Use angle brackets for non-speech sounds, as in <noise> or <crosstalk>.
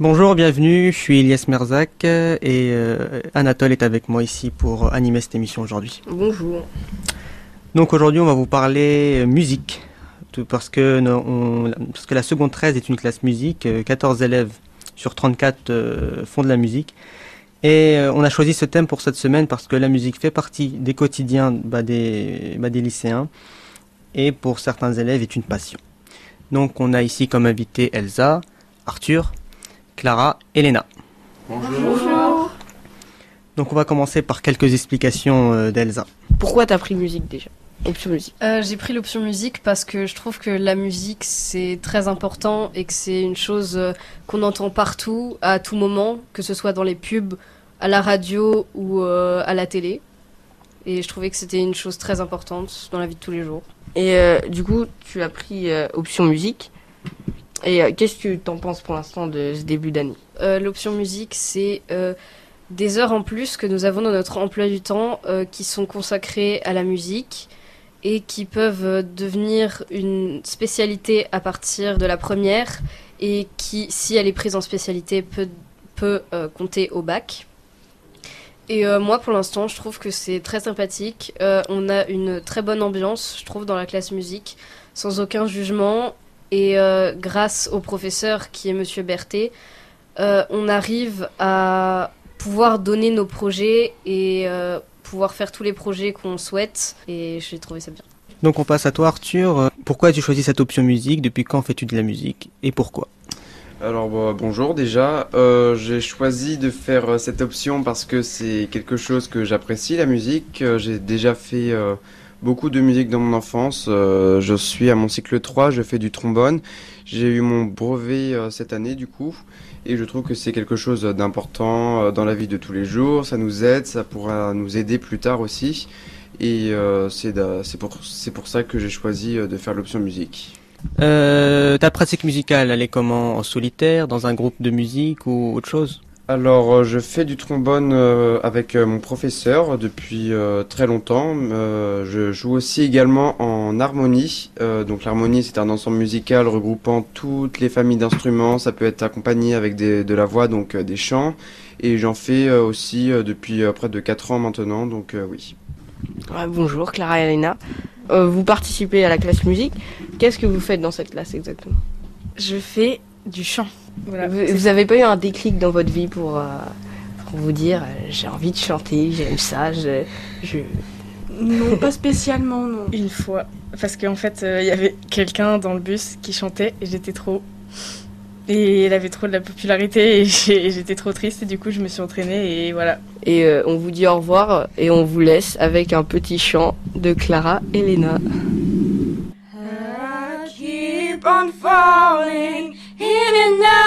Bonjour, bienvenue, je suis Elias Merzak et euh, Anatole est avec moi ici pour animer cette émission aujourd'hui. Bonjour. Donc aujourd'hui on va vous parler euh, musique, tout parce, que, no- on- parce que la seconde 13 est une classe musique, euh, 14 élèves sur 34 euh, font de la musique. Et euh, on a choisi ce thème pour cette semaine parce que la musique fait partie des quotidiens bah, des, bah, des lycéens et pour certains élèves est une passion. Donc on a ici comme invité Elsa, Arthur, Clara et Léna. Bonjour. Donc on va commencer par quelques explications euh, d'Elsa. Pourquoi t'as pris musique déjà? Option musique. Euh, j'ai pris l'option musique parce que je trouve que la musique c'est très important et que c'est une chose euh, qu'on entend partout, à tout moment, que ce soit dans les pubs, à la radio ou euh, à la télé. Et je trouvais que c'était une chose très importante dans la vie de tous les jours. Et euh, du coup, tu as pris euh, option musique. Et euh, qu'est-ce que t'en penses pour l'instant de ce début d'année Euh, l'option musique c'est euh, des heures en plus que nous avons dans notre emploi du temps qui sont consacrées à la musique et qui peuvent devenir une spécialité à partir de la première et qui, si elle est prise en spécialité, peut, peut compter au bac. Et moi, pour l'instant, je trouve que c'est très sympathique. On a une très bonne ambiance, je trouve, dans la classe musique, sans aucun jugement. Et euh, grâce au professeur qui est Monsieur Berthet, euh, on arrive à pouvoir donner nos projets et euh, pouvoir faire tous les projets qu'on souhaite. Et j'ai trouvé ça bien. Donc on passe à toi Arthur. Pourquoi as-tu choisi cette option musique? Depuis quand fais-tu de la musique? Et pourquoi? Alors bah, bonjour déjà, Euh, j'ai choisi de faire euh, cette option parce que c'est quelque chose que j'apprécie la musique. Euh, j'ai déjà fait euh, beaucoup de musique dans mon enfance. Euh, je suis à mon cycle 3, je fais du trombone. J'ai eu mon brevet euh, cette année du coup et je trouve que c'est quelque chose d'important euh, dans la vie de tous les jours. Ça nous aide, ça pourra nous aider plus tard aussi. Et c'est pour, pour ça que j'ai choisi de faire l'option musique. Ta pratique musicale, elle est comment? En solitaire, dans un groupe de musique ou autre chose? Alors, euh, je fais du trombone euh, avec euh, mon professeur depuis euh, très longtemps. Euh, je joue aussi également en harmonie. Euh, donc, l'harmonie, c'est un ensemble musical regroupant toutes les familles d'instruments. Ça peut être accompagné avec des- de la voix, donc euh, des chants. Et j'en fais euh, aussi euh, depuis euh, près de 4 ans maintenant, donc euh, oui. Ouais, Bonjour, Clara et Elena. Euh, vous participez à la classe musique. Qu'est-ce que vous faites dans cette classe exactement? Je fais du chant. Voilà. Vous vous avez pas eu un déclic dans votre vie pour, euh, pour vous dire euh, j'ai envie de chanter, j'aime ça, je, je... Non, pas spécialement, non. <laughs> Une fois. Parce qu'en fait, euh, il y avait quelqu'un dans le bus qui chantait et j'étais trop. Et elle avait trop de la popularité <laughs> et j'étais trop triste et du coup, je me suis entraînée et voilà. Et euh, on vous dit au revoir et on vous laisse avec un petit chant de Clara et Elena. I keep on falling in and out.